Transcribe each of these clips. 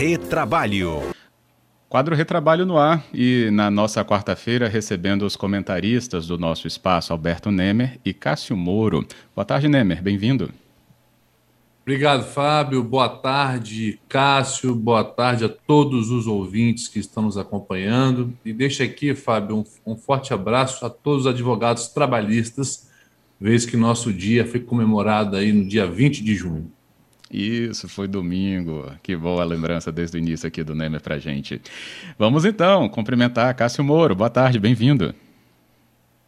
Retrabalho. Quadro Retrabalho no ar e na nossa quarta-feira recebendo os comentaristas do nosso espaço, Alberto Nemer e Cássio Moro. Boa tarde, Nemer, bem-vindo. Obrigado, Fábio. Boa tarde, Cássio. Boa tarde a todos os ouvintes que estão nos acompanhando. E deixa aqui, Fábio, um, um forte abraço a todos os advogados trabalhistas, vez que nosso dia foi comemorado aí no dia 20 de junho. Isso, foi domingo. Que boa lembrança desde o início aqui do Nemer pra gente. Vamos então cumprimentar Cássio Moro. Boa tarde, bem-vindo.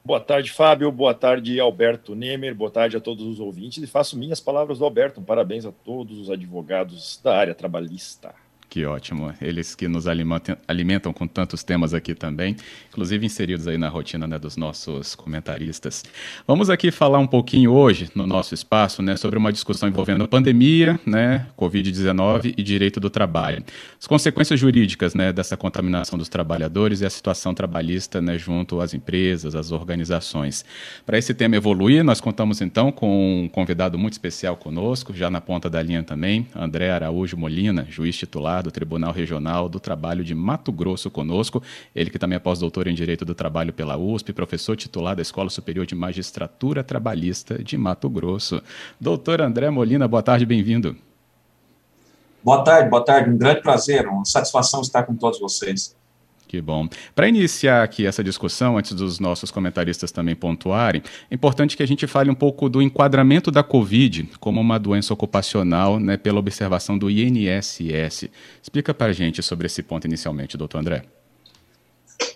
Boa tarde, Fábio. Boa tarde, Alberto Nemer. Boa tarde a todos os ouvintes. E faço minhas palavras do Alberto. parabéns a todos os advogados da área trabalhista. Que ótimo. Eles que nos alimentam, alimentam, com tantos temas aqui também, inclusive inseridos aí na rotina né, dos nossos comentaristas. Vamos aqui falar um pouquinho hoje, no nosso espaço, né, sobre uma discussão envolvendo pandemia, né, Covid-19 e direito do trabalho. As consequências jurídicas né, dessa contaminação dos trabalhadores e a situação trabalhista né, junto às empresas, às organizações. Para esse tema evoluir, nós contamos então com um convidado muito especial conosco, já na ponta da linha também, André Araújo Molina, juiz titular do Tribunal Regional do Trabalho de Mato Grosso conosco. Ele que também é pós-doutor em Direito do Trabalho pela USP, professor titular da Escola Superior de Magistratura Trabalhista de Mato Grosso. Doutor André Molina, boa tarde, bem-vindo. Boa tarde, boa tarde. Um grande prazer, uma satisfação estar com todos vocês. Que bom. Para iniciar aqui essa discussão, antes dos nossos comentaristas também pontuarem, é importante que a gente fale um pouco do enquadramento da Covid como uma doença ocupacional, né, pela observação do INSS. Explica para a gente sobre esse ponto inicialmente, doutor André.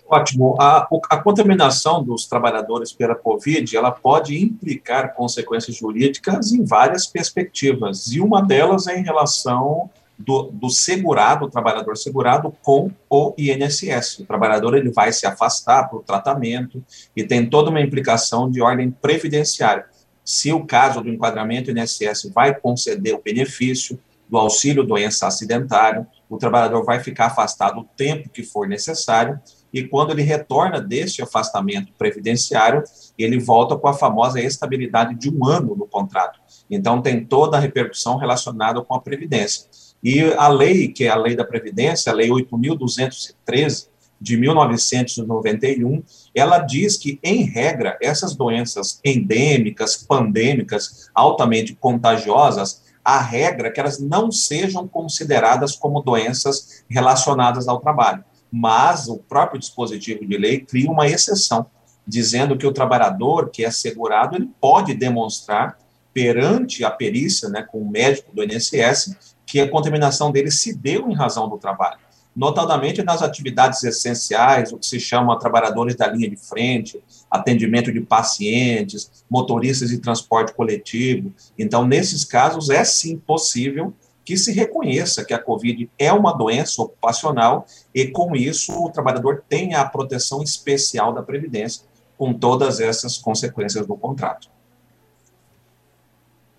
Ótimo. A, a, contaminação dos trabalhadores pela Covid, ela pode implicar consequências jurídicas em várias perspectivas, e uma delas é em relação do, do segurado, o trabalhador segurado, com o INSS. O trabalhador ele vai se afastar para o tratamento e tem toda uma implicação de ordem previdenciária. Se o caso do enquadramento, INSS vai conceder o benefício do auxílio doença acidentário, o trabalhador vai ficar afastado o tempo que for necessário e quando ele retorna deste afastamento previdenciário, ele volta com a famosa estabilidade de um ano no contrato. Então, tem toda a repercussão relacionada com a previdência. E a lei, que é a lei da Previdência, a lei 8.213 de 1991, ela diz que, em regra, essas doenças endêmicas, pandêmicas, altamente contagiosas, a regra é que elas não sejam consideradas como doenças relacionadas ao trabalho. Mas o próprio dispositivo de lei cria uma exceção, dizendo que o trabalhador que é segurado ele pode demonstrar perante a perícia, né, com o médico do INSS, que a contaminação dele se deu em razão do trabalho, notadamente nas atividades essenciais, o que se chama trabalhadores da linha de frente, atendimento de pacientes, motoristas de transporte coletivo. Então, nesses casos, é sim possível que se reconheça que a Covid é uma doença ocupacional e, com isso, o trabalhador tenha a proteção especial da Previdência, com todas essas consequências do contrato.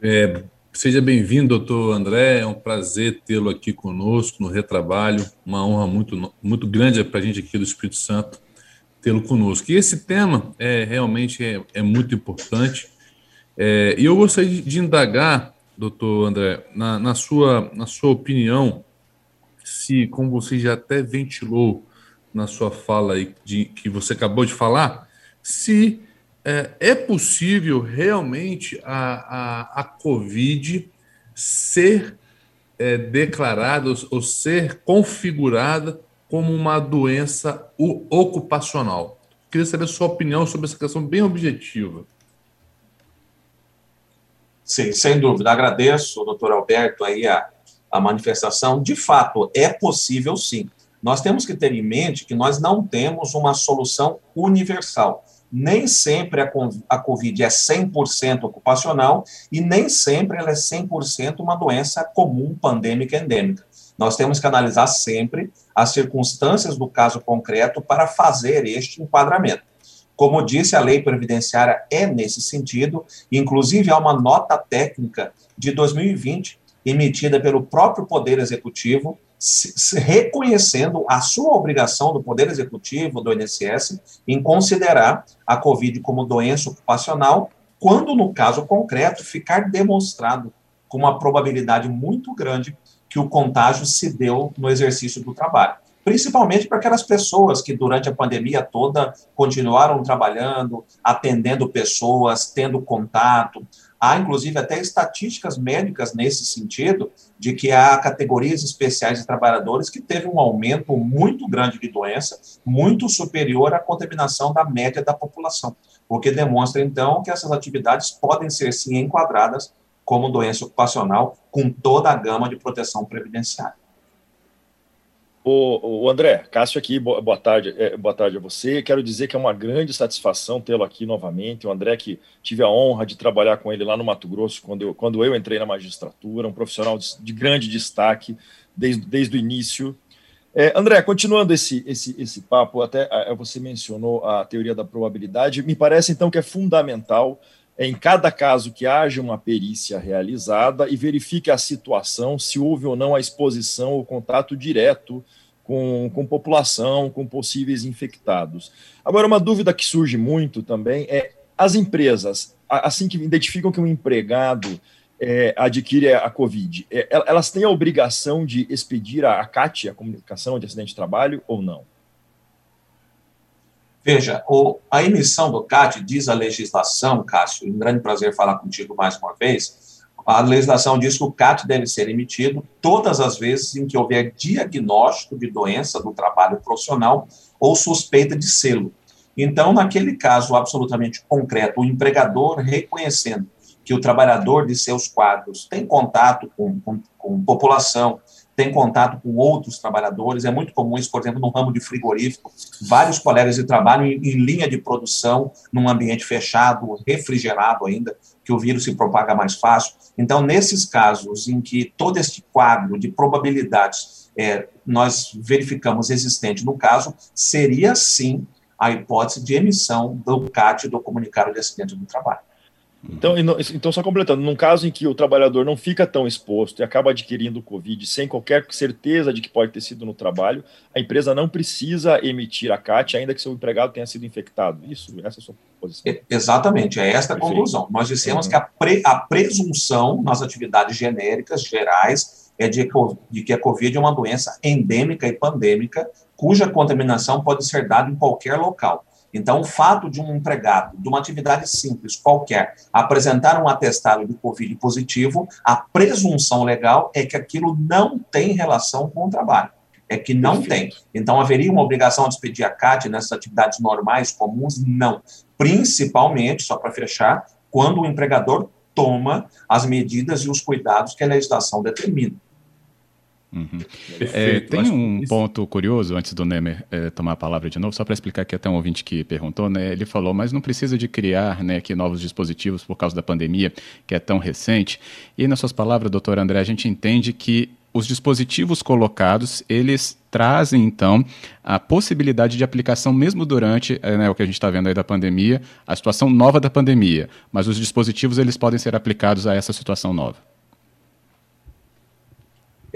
É, Seja bem-vindo, doutor André. É um prazer tê-lo aqui conosco no Retrabalho. Uma honra muito, muito grande para a gente aqui do Espírito Santo tê-lo conosco. E esse tema é realmente é, é muito importante. É, e eu gostaria de, de indagar, doutor André, na, na, sua, na sua opinião, se, como você já até ventilou na sua fala aí, de, que você acabou de falar, se é, é possível realmente a, a, a Covid ser é, declarada ou ser configurada como uma doença ocupacional. Queria saber a sua opinião sobre essa questão bem objetiva. Sim, sem dúvida. Agradeço, doutor Alberto, aí a, a manifestação. De fato, é possível sim. Nós temos que ter em mente que nós não temos uma solução universal nem sempre a, Covid é 100% ocupacional e nem sempre ela é 100% uma doença comum, pandêmica, endêmica. Nós temos que analisar sempre as circunstâncias do caso concreto para fazer este enquadramento. Como disse, a lei previdenciária é nesse sentido, inclusive há uma nota técnica de 2020 emitida pelo próprio Poder Executivo se, reconhecendo a sua obrigação do Poder Executivo, do INSS, em considerar a Covid como doença ocupacional, quando, no caso concreto, ficar demonstrado com uma probabilidade muito grande que o contágio se deu no exercício do trabalho. Principalmente para aquelas pessoas que, durante a pandemia toda, continuaram trabalhando, atendendo pessoas, tendo contato. Há, inclusive, até estatísticas médicas nesse sentido, de que há categorias especiais de trabalhadores que teve um aumento muito grande de doença, muito superior à contaminação da média da população, o que demonstra, então, que essas atividades podem ser, sim, enquadradas como doença ocupacional, com toda a gama de proteção previdenciária. O, o, André, Cássio aqui, boa, tarde, é, boa tarde a você. Quero dizer que é uma grande satisfação tê-lo aqui novamente. O André, que tive a honra de trabalhar com ele lá no Mato Grosso, quando eu, quando eu entrei na magistratura, um profissional de, de grande destaque desde, desde o início. É, André, continuando esse, esse, esse papo, até você mencionou a teoria da probabilidade, me parece então que é fundamental em cada caso que haja uma perícia realizada e verifique a situação, se houve ou não a exposição ou contato direto com, com população, com possíveis infectados. Agora, uma dúvida que surge muito também é: as empresas, assim que identificam que um empregado é, adquire a Covid, é, elas têm a obrigação de expedir a, a CAT, a comunicação de acidente de trabalho, ou não? Veja, o, a emissão do CAT diz a legislação, Cássio, um grande prazer falar contigo mais uma vez. A legislação diz que o CAT deve ser emitido todas as vezes em que houver diagnóstico de doença do trabalho profissional ou suspeita de selo. Então, naquele caso absolutamente concreto, o empregador reconhecendo que o trabalhador de seus quadros tem contato com, com, com população, tem contato com outros trabalhadores. É muito comum isso, por exemplo, no ramo de frigorífico, vários colegas de trabalho em, em, linha de produção, num ambiente fechado, refrigerado ainda, que o vírus se propaga mais fácil. Então, nesses casos em que todo este quadro de probabilidades é, nós verificamos existente no caso, seria sim a hipótese de emissão do CAT, do Comunicado de Acidente do Trabalho. Então, então, só completando, num caso em que o trabalhador não fica tão exposto e acaba adquirindo o Covid sem qualquer certeza de que pode ter sido no trabalho, a empresa não precisa emitir a CAT, ainda que seu empregado tenha sido infectado. Isso, essa é a sua posição. exatamente, é esta a conclusão. Nós dissemos uhum. que a, pre, a presunção nas atividades genéricas, gerais, é de, de que a Covid é uma doença endêmica e pandêmica, cuja contaminação pode ser dada em qualquer local. Então, o fato de um empregado, de uma atividade simples qualquer, apresentar um atestado de Covid positivo, a presunção legal é que aquilo não tem relação com o trabalho. É que não Perfeito. tem. Então, haveria uma obrigação de expedir a CAT nessas atividades normais, comuns? Não. Principalmente, só para fechar, quando o empregador toma as medidas e os cuidados que a legislação determina. Uhum. É, tem um ponto curioso, antes do Nemer é, tomar a palavra de novo, só para explicar que até um ouvinte que perguntou, né, ele falou, mas não precisa de criar né, aqui novos dispositivos por causa da pandemia, que é tão recente. E nas suas palavras, doutor André, a gente entende que os dispositivos colocados, eles trazem, então, a possibilidade de aplicação mesmo durante é, né, o que a gente está vendo aí da pandemia, a situação nova da pandemia, mas os dispositivos, eles podem ser aplicados a essa situação nova.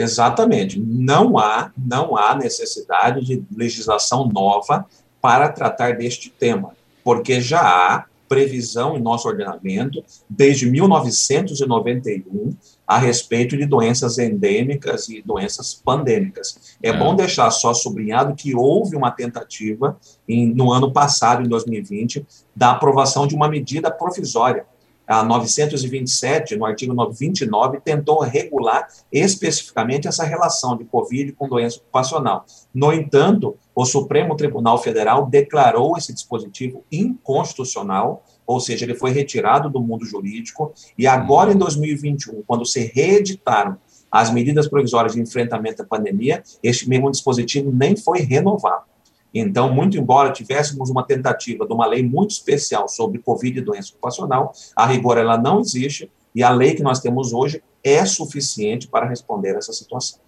Exatamente. Não há, não há necessidade de legislação nova para tratar deste tema, porque já há previsão em nosso ordenamento desde 1991 a respeito de doenças endêmicas e doenças pandêmicas. É, é. bom deixar só sublinhado que houve uma tentativa em, no ano passado, em 2020, da aprovação de uma medida provisória a 927, no artigo 29, tentou regular especificamente essa relação de Covid com doença ocupacional. No entanto, o Supremo Tribunal Federal declarou esse dispositivo inconstitucional, ou seja, ele foi retirado do mundo jurídico, e agora em 2021, quando se reeditaram as medidas provisórias de enfrentamento à pandemia, este mesmo dispositivo nem foi renovado. Então, muito embora tivéssemos uma tentativa de uma lei muito especial sobre Covid e doença ocupacional, a rigor ela não existe e a lei que nós temos hoje é suficiente para responder a essa situação.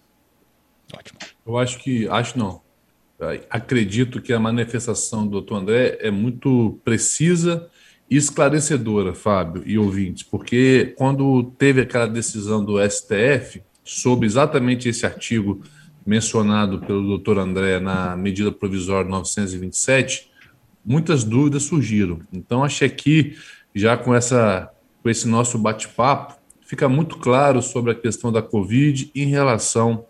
Ótimo. Eu acho que, acho não, acredito que a manifestação do doutor André é muito precisa e esclarecedora, Fábio e ouvintes, porque quando teve aquela decisão do STF sobre exatamente esse artigo mencionado pelo doutor André na medida provisória 927, muitas dúvidas surgiram. Então, achei que, já com, essa, com esse nosso bate-papo, fica muito claro sobre a questão da Covid em relação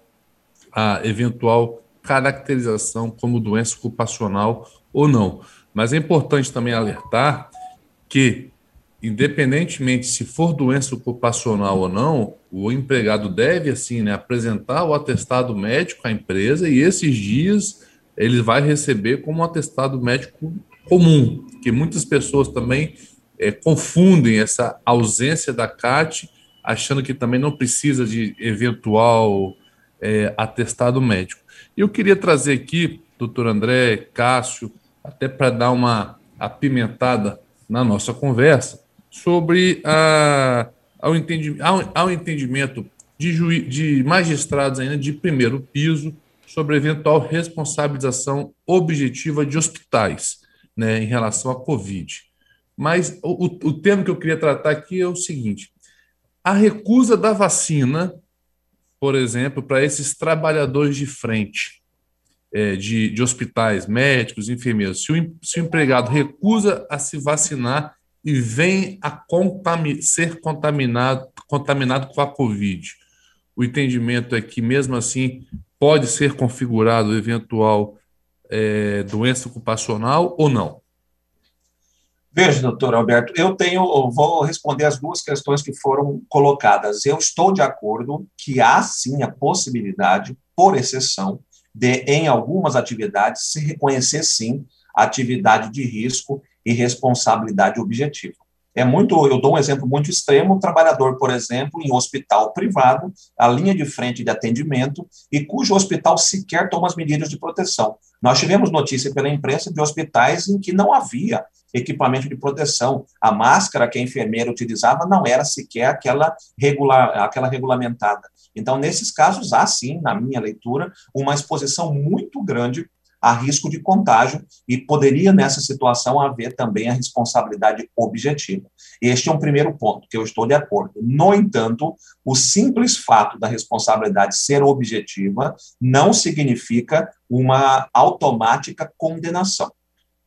à eventual caracterização como doença ocupacional ou não. Mas é importante também alertar que, independentemente se for doença ocupacional ou não, o empregado deve, assim, né, apresentar o atestado médico à empresa e esses dias ele vai receber como atestado médico comum, que muitas pessoas também é, confundem essa ausência da CAT, achando que também não precisa de eventual é, atestado médico. Eu queria trazer aqui, doutor André, Cássio, até para dar uma apimentada na nossa conversa, sobre a, ao, entendi, ao, ao entendimento de, juiz, de magistrados ainda de primeiro piso sobre eventual responsabilização objetiva de hospitais né, em relação à Covid. Mas o, o tema que eu queria tratar aqui é o seguinte: a recusa da vacina, por exemplo, para esses trabalhadores de frente, é, de, de, hospitais, médicos, enfermeiros, se o, se o, empregado recusa a se vacinar e vem a contami ser contaminado, contaminado com a Covid, o entendimento é que, mesmo assim, pode ser configurado eventual é, doença ocupacional ou não? Veja, doutor Alberto, eu tenho, eu vou responder as duas questões que foram colocadas. Eu estou de acordo que há sim a possibilidade, por exceção, de, em algumas atividades, se reconhecer, sim, atividade de risco e responsabilidade objetiva. É muito, eu dou um exemplo muito extremo, um trabalhador, por exemplo, em hospital privado, a linha de frente de atendimento, e cujo hospital sequer toma as medidas de proteção. Nós tivemos notícia pela imprensa de hospitais em que não havia equipamento de proteção. A máscara que a enfermeira utilizava não era sequer aquela, regular, aquela regulamentada. Então, nesses casos, há sim, na minha leitura, uma exposição muito grande a risco de contágio e poderia, nessa situação, haver também a responsabilidade objetiva. Este é um primeiro ponto que eu estou de acordo. No entanto, o simples fato da responsabilidade ser objetiva não significa uma automática condenação.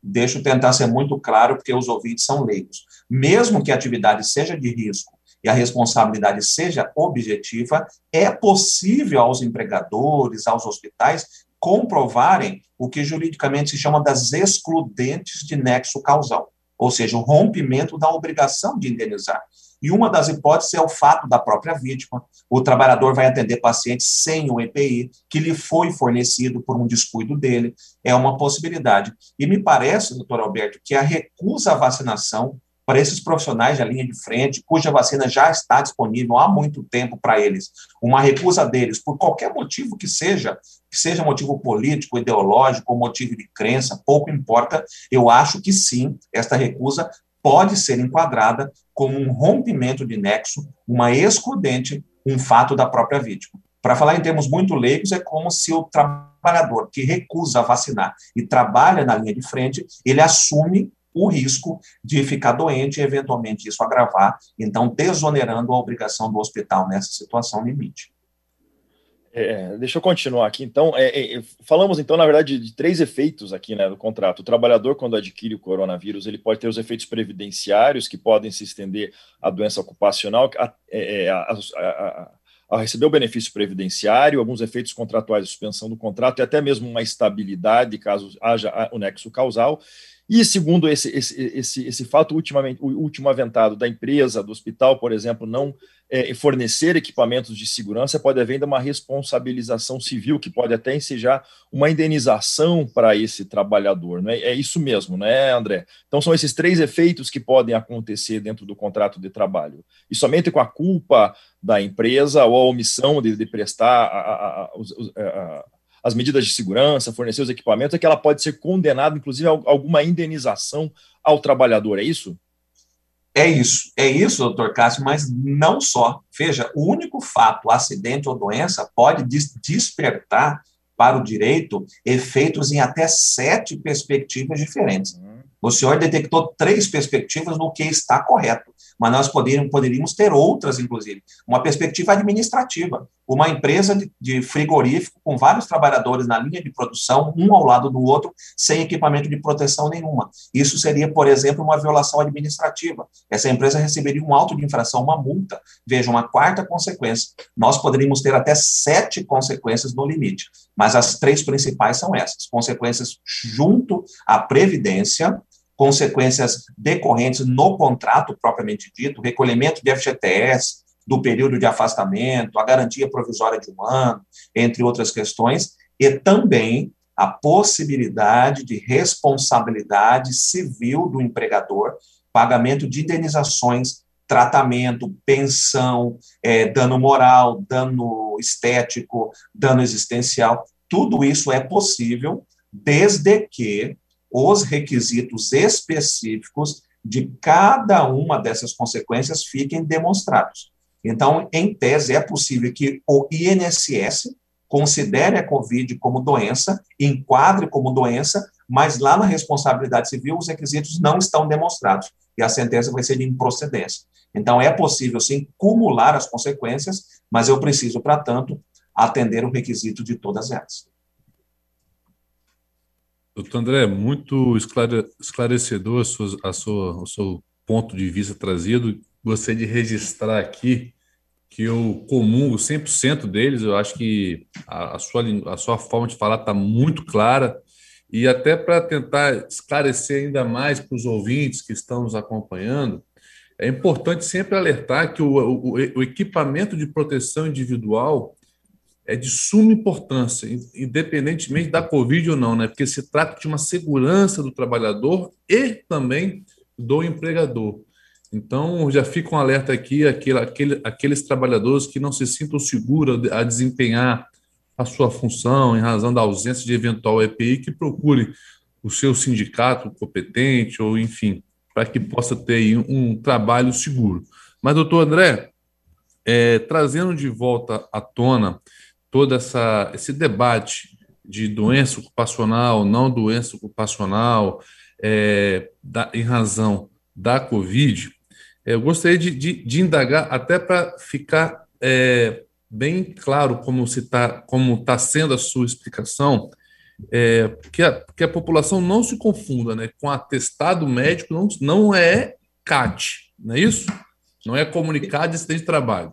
Deixa eu tentar ser muito claro, porque os ouvintes são leigos. Mesmo que a atividade seja de risco e a responsabilidade seja objetiva, é possível aos empregadores, aos hospitais, comprovarem o que juridicamente se chama das excludentes de nexo causal, ou seja, o rompimento da obrigação de indenizar. E uma das hipóteses é o fato da própria vítima. O trabalhador vai atender pacientes sem o EPI, que lhe foi fornecido por um descuido dele. É uma possibilidade. E me parece, doutor Alberto, que a recusa à vacinação para esses profissionais da linha de frente, cuja vacina já está disponível há muito tempo para eles, uma recusa deles, por qualquer motivo que seja, que seja motivo político, ideológico, motivo de crença, pouco importa, eu acho que sim, esta recusa pode ser enquadrada como um rompimento de nexo, uma excludente, um fato da própria vítima. Para falar em termos muito leigos, é como se o trabalhador que recusa vacinar e trabalha na linha de frente, ele assume o risco de ficar doente e, eventualmente, isso agravar, então, desonerando a obrigação do hospital nessa situação limite. É, deixa eu continuar aqui. Então, é, é, falamos então, na verdade, de três efeitos aqui né, do contrato. O trabalhador, quando adquire o coronavírus, ele pode ter os efeitos previdenciários que podem se estender à doença ocupacional, a, é, é, a, a, a, receber o benefício previdenciário, alguns efeitos contratuais suspensão do contrato e até mesmo uma estabilidade, caso haja o nexo causal. E segundo esse, esse, esse, esse fato ultimamente, o último aventado da empresa, do hospital, por exemplo, não é, fornecer equipamentos de segurança, pode haver ainda uma responsabilização civil, que pode até ensejar uma indenização para esse trabalhador. Né? É isso mesmo, né, André? Então, são esses três efeitos que podem acontecer dentro do contrato de trabalho. E somente com a culpa da empresa ou a omissão de, de prestar a, a, a, a as medidas de segurança, fornecer os equipamentos, é que ela pode ser condenada, inclusive, a alguma indenização ao trabalhador, é isso? É isso, é isso, doutor Cássio, mas não só. Veja, o único fato, acidente ou doença, pode despertar para o direito efeitos em até sete perspectivas diferentes. Uhum. O senhor detectou três perspectivas no que está correto. Mas nós poderíamos, poderíamos ter outras, inclusive. Uma perspectiva administrativa. Uma empresa de, de frigorífico com vários trabalhadores na linha de produção, um ao lado do outro, sem equipamento de proteção nenhuma. Isso seria, por exemplo, uma violação administrativa. Essa empresa receberia um auto de infração, uma multa. Veja, uma quarta consequência. Nós poderíamos ter até sete consequências no limite, mas as três principais são essas: consequências junto à Previdência, consequências decorrentes no contrato propriamente dito, recolhimento de FGTS, do período de afastamento, a garantia provisória de um ano, entre outras questões, e também a possibilidade de responsabilidade civil do empregador, pagamento de indenizações, tratamento, pensão, é, dano moral, dano estético, dano existencial, tudo isso é possível desde que os requisitos específicos de cada uma dessas consequências fiquem demonstrados. Então, em tese, é possível que o INSS considere a Covid como doença, enquadre como doença, mas lá na responsabilidade civil os requisitos não estão demonstrados e a sentença vai ser de improcedência. Então, é possível, sim, cumular as consequências, mas eu preciso, para tanto, atender o requisito de todas elas. Doutor André, muito esclarecedor a sua, a sua, o seu ponto de vista trazido. Gostaria de registrar aqui que eu comungo 100% deles. Eu acho que a, a, sua, a sua forma de falar está muito clara. E até para tentar esclarecer ainda mais para os ouvintes que estão nos acompanhando, é importante sempre alertar que o, o, o equipamento de proteção individual é de suma importância, independentemente da Covid ou não, né? Porque se trata de uma segurança do trabalhador e também do empregador. Então, já fica um alerta aqui aquele, aquele, aqueles trabalhadores que não se sintam seguros a desempenhar a sua função em razão da ausência de eventual EPI, que procure o seu sindicato competente ou, enfim, para que possa ter um, trabalho seguro. Mas, doutor André, é, trazendo de volta à tona todo essa, esse debate de doença ocupacional, não doença ocupacional, é, da, em razão da Covid, é, eu gostaria de, de, de indagar até para ficar é, bem claro como está tá sendo a sua explicação, é, que, a, que a população não se confunda né, com atestado médico, não, não é CAT, não é isso? Não é comunicado de de trabalho.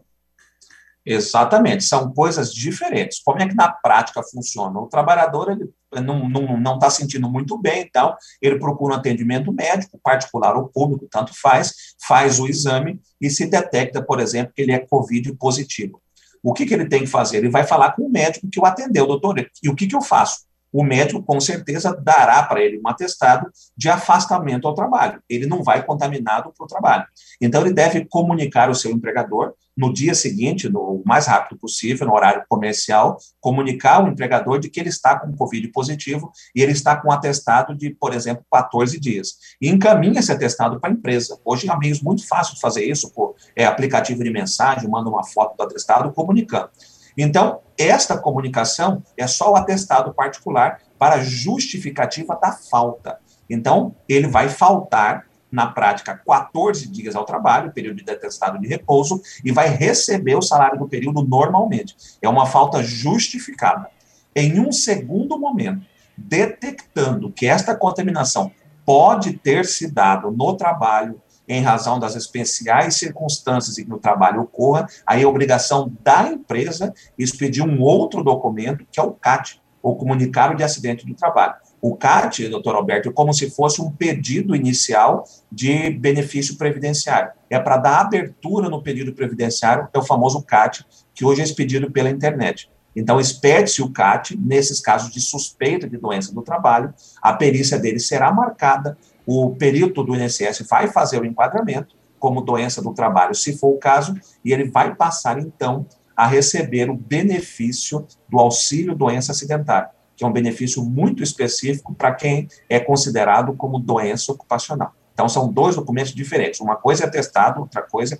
Exatamente, são coisas diferentes. Como é que na prática funciona? O trabalhador ele não está tá sentindo muito bem, então ele procura um atendimento médico, particular ou público, tanto faz, faz o exame e se detecta, por exemplo, que ele é Covid positivo. O que, que ele tem que fazer? Ele vai falar com o médico que o atendeu, doutor, e o que, que eu faço? O médico com certeza dará para ele um atestado de afastamento ao trabalho. Ele não vai contaminado para o trabalho. Então, ele deve comunicar o seu empregador no dia seguinte, no mais rápido possível, no horário comercial, comunicar ao empregador de que ele está com Covid positivo e ele está com atestado de, por exemplo, 14 dias. E encaminha esse atestado para a empresa. Hoje é meios muito fácil de fazer isso, por é, aplicativo de mensagem, manda uma foto do atestado comunicando. Então, esta comunicação é só o atestado particular para justificativa da falta. Então, ele vai faltar, na prática, 14 dias ao trabalho, período de atestado de repouso, e vai receber o salário do período normalmente. É uma falta justificada. Em um segundo momento, detectando que esta contaminação pode ter se dado no trabalho, em razão das especiais circunstâncias em que o trabalho ocorra, aí é obrigação da empresa expedir um outro documento, que é o CAT, o Comunicado de Acidente do Trabalho. O CAT, doutor Alberto, é como se fosse um pedido inicial de benefício previdenciário. É para dar abertura no pedido previdenciário, é o famoso CAT, que hoje é expedido pela internet. Então, expede-se o CAT, nesses casos de suspeita de doença do trabalho, a perícia dele será marcada, o perito do INSS vai fazer o enquadramento como doença do trabalho, se for o caso, e ele vai passar, então, a receber o benefício do auxílio doença acidentária, que é um benefício muito específico para quem é considerado como doença ocupacional. Então, são dois documentos diferentes. Uma coisa é testado, outra coisa é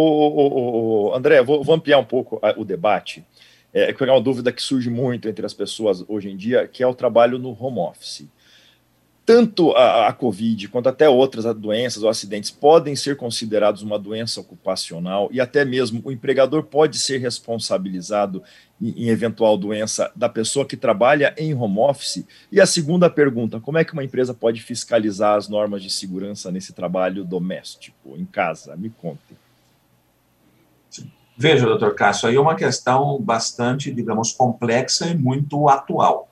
ô, ô, André, vou, vou, ampliar um pouco o debate. É, é uma dúvida que surge muito entre as pessoas hoje em dia, que é o trabalho no home office tanto a, a, Covid quanto até outras doenças ou acidentes podem ser considerados uma doença ocupacional e até mesmo o empregador pode ser responsabilizado em, em, eventual doença da pessoa que trabalha em home office? E a segunda pergunta, como é que uma empresa pode fiscalizar as normas de segurança nesse trabalho doméstico, em casa? Me conte. Veja, doutor Cássio, aí é uma questão bastante, digamos, complexa e muito atual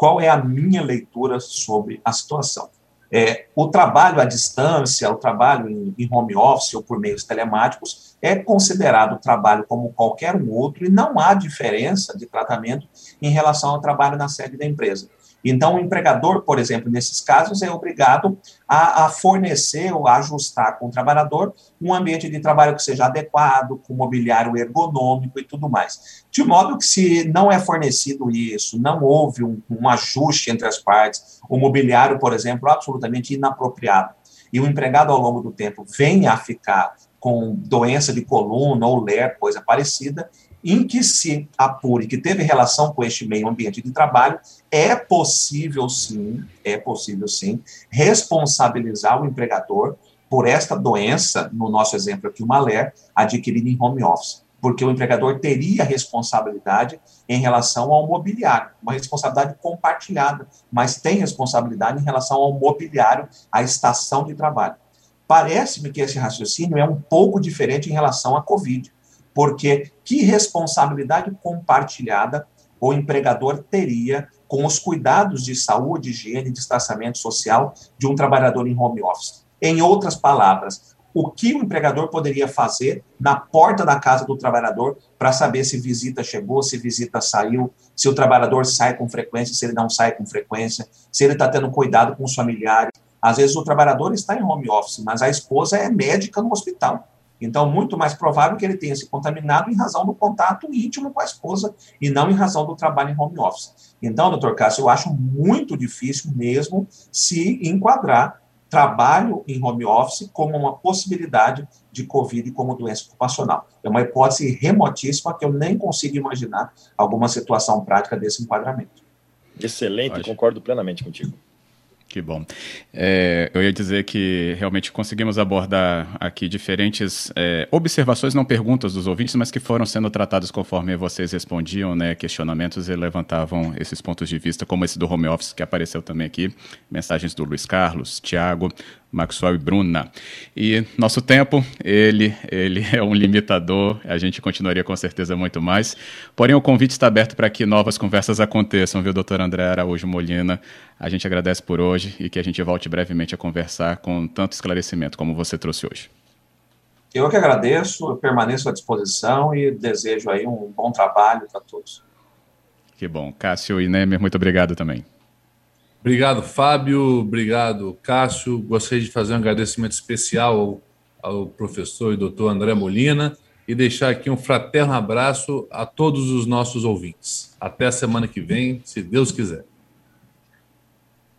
qual é a minha leitura sobre a situação. É, o trabalho à distância, o trabalho em, em, home office ou por meios telemáticos é considerado trabalho como qualquer um outro e não há diferença de tratamento em relação ao trabalho na sede da empresa. Então, o empregador, por exemplo, nesses casos, é obrigado a, a, fornecer ou a ajustar com o trabalhador um ambiente de trabalho que seja adequado, com mobiliário ergonômico e tudo mais. De modo que, se não é fornecido isso, não houve um, um ajuste entre as partes, o mobiliário, por exemplo, absolutamente inapropriado, e o empregado, ao longo do tempo, venha a ficar com doença de coluna ou ler, coisa parecida, em que se apure que teve relação com este meio ambiente de trabalho, é possível sim, é possível sim, responsabilizar o empregador por esta doença, no nosso exemplo aqui, uma LER, adquirida em home office. Porque o empregador teria responsabilidade em relação ao mobiliário, uma responsabilidade compartilhada, mas tem responsabilidade em relação ao mobiliário, à estação de trabalho. Parece-me que esse raciocínio é um pouco diferente em relação à Covid porque que responsabilidade compartilhada o empregador teria com os cuidados de saúde, higiene distanciamento social de um trabalhador em home office? Em outras palavras, o que o empregador poderia fazer na porta da casa do trabalhador para saber se visita chegou, se visita saiu, se o trabalhador sai com frequência, se ele não sai com frequência, se ele está tendo cuidado com os familiares. Às vezes o trabalhador está em home office, mas a esposa é médica no hospital. Então, muito mais provável que ele tenha se contaminado em razão do contato íntimo com a esposa e não em razão do trabalho em home office. Então, doutor Cássio, eu acho muito difícil mesmo se enquadrar trabalho em home office como uma possibilidade de Covid como doença ocupacional. É uma hipótese remotíssima que eu nem consigo imaginar alguma situação prática desse enquadramento. Excelente, concordo plenamente contigo. Que bom. É, eu ia dizer que realmente conseguimos abordar aqui diferentes é, observações, não perguntas dos ouvintes, mas que foram sendo tratadas conforme vocês respondiam, né, questionamentos e levantavam esses pontos de vista, como esse do home office que apareceu também aqui, mensagens do Luiz Carlos, Tiago, Maxwell e Bruna. E nosso tempo, ele, ele é um limitador, a gente continuaria com certeza muito mais. Porém, o convite está aberto para que novas conversas aconteçam, viu, doutor André Araújo Molina? A gente agradece por hoje e que a gente volte brevemente a conversar com tanto esclarecimento como você trouxe hoje. Eu que agradeço, eu permaneço à disposição e desejo aí um bom trabalho para todos. Que bom. Cássio e Nemer, muito obrigado também. Obrigado, Fábio. Obrigado, Cássio. Gostaria de fazer um agradecimento especial ao, ao professor e doutor André Molina e deixar aqui um fraterno abraço a todos os nossos ouvintes. Até a semana que vem, se Deus quiser.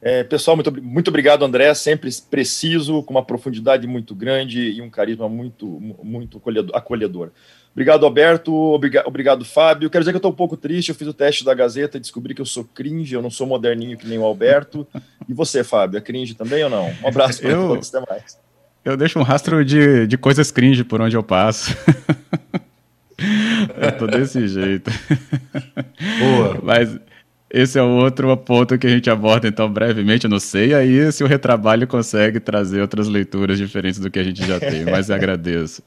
É, pessoal, muito, muito obrigado, André. Sempre preciso, com uma profundidade muito grande e um carisma muito, muito acolhedor. Obrigado, Alberto. Obriga obrigado, Fábio. Quero dizer que eu estou um pouco triste. Eu fiz o teste da Gazeta e descobri que eu sou cringe, eu não sou moderninho que nem o Alberto. E você, Fábio, é cringe também ou não? Um abraço para eu, todos. Até mais. Eu deixo um rastro de, de coisas cringe por onde eu passo. eu tô desse jeito. Boa. Mas esse é outro ponto que a gente aborda, então, brevemente. Eu não sei aí se o retrabalho consegue trazer outras leituras diferentes do que a gente já tem, mas agradeço.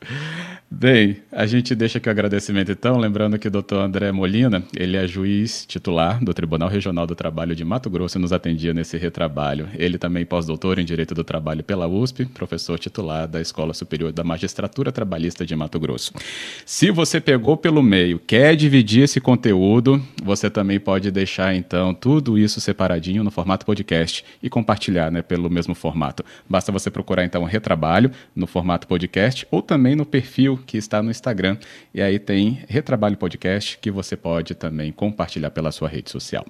Bem, a gente deixa aqui o agradecimento então, lembrando que o doutor André Molina, ele é juiz titular do Tribunal Regional do Trabalho de Mato Grosso e nos atendia nesse retrabalho. Ele também pós-doutor em Direito do Trabalho pela USP, professor titular da Escola Superior da Magistratura Trabalhista de Mato Grosso. Se você pegou pelo meio, quer dividir esse conteúdo, você também pode deixar então tudo isso separadinho no formato podcast e compartilhar, né, pelo mesmo formato. Basta você procurar então o retrabalho no formato podcast ou também no perfil que está no Instagram. E aí tem Retrabalho Podcast que você pode também compartilhar pela sua rede social.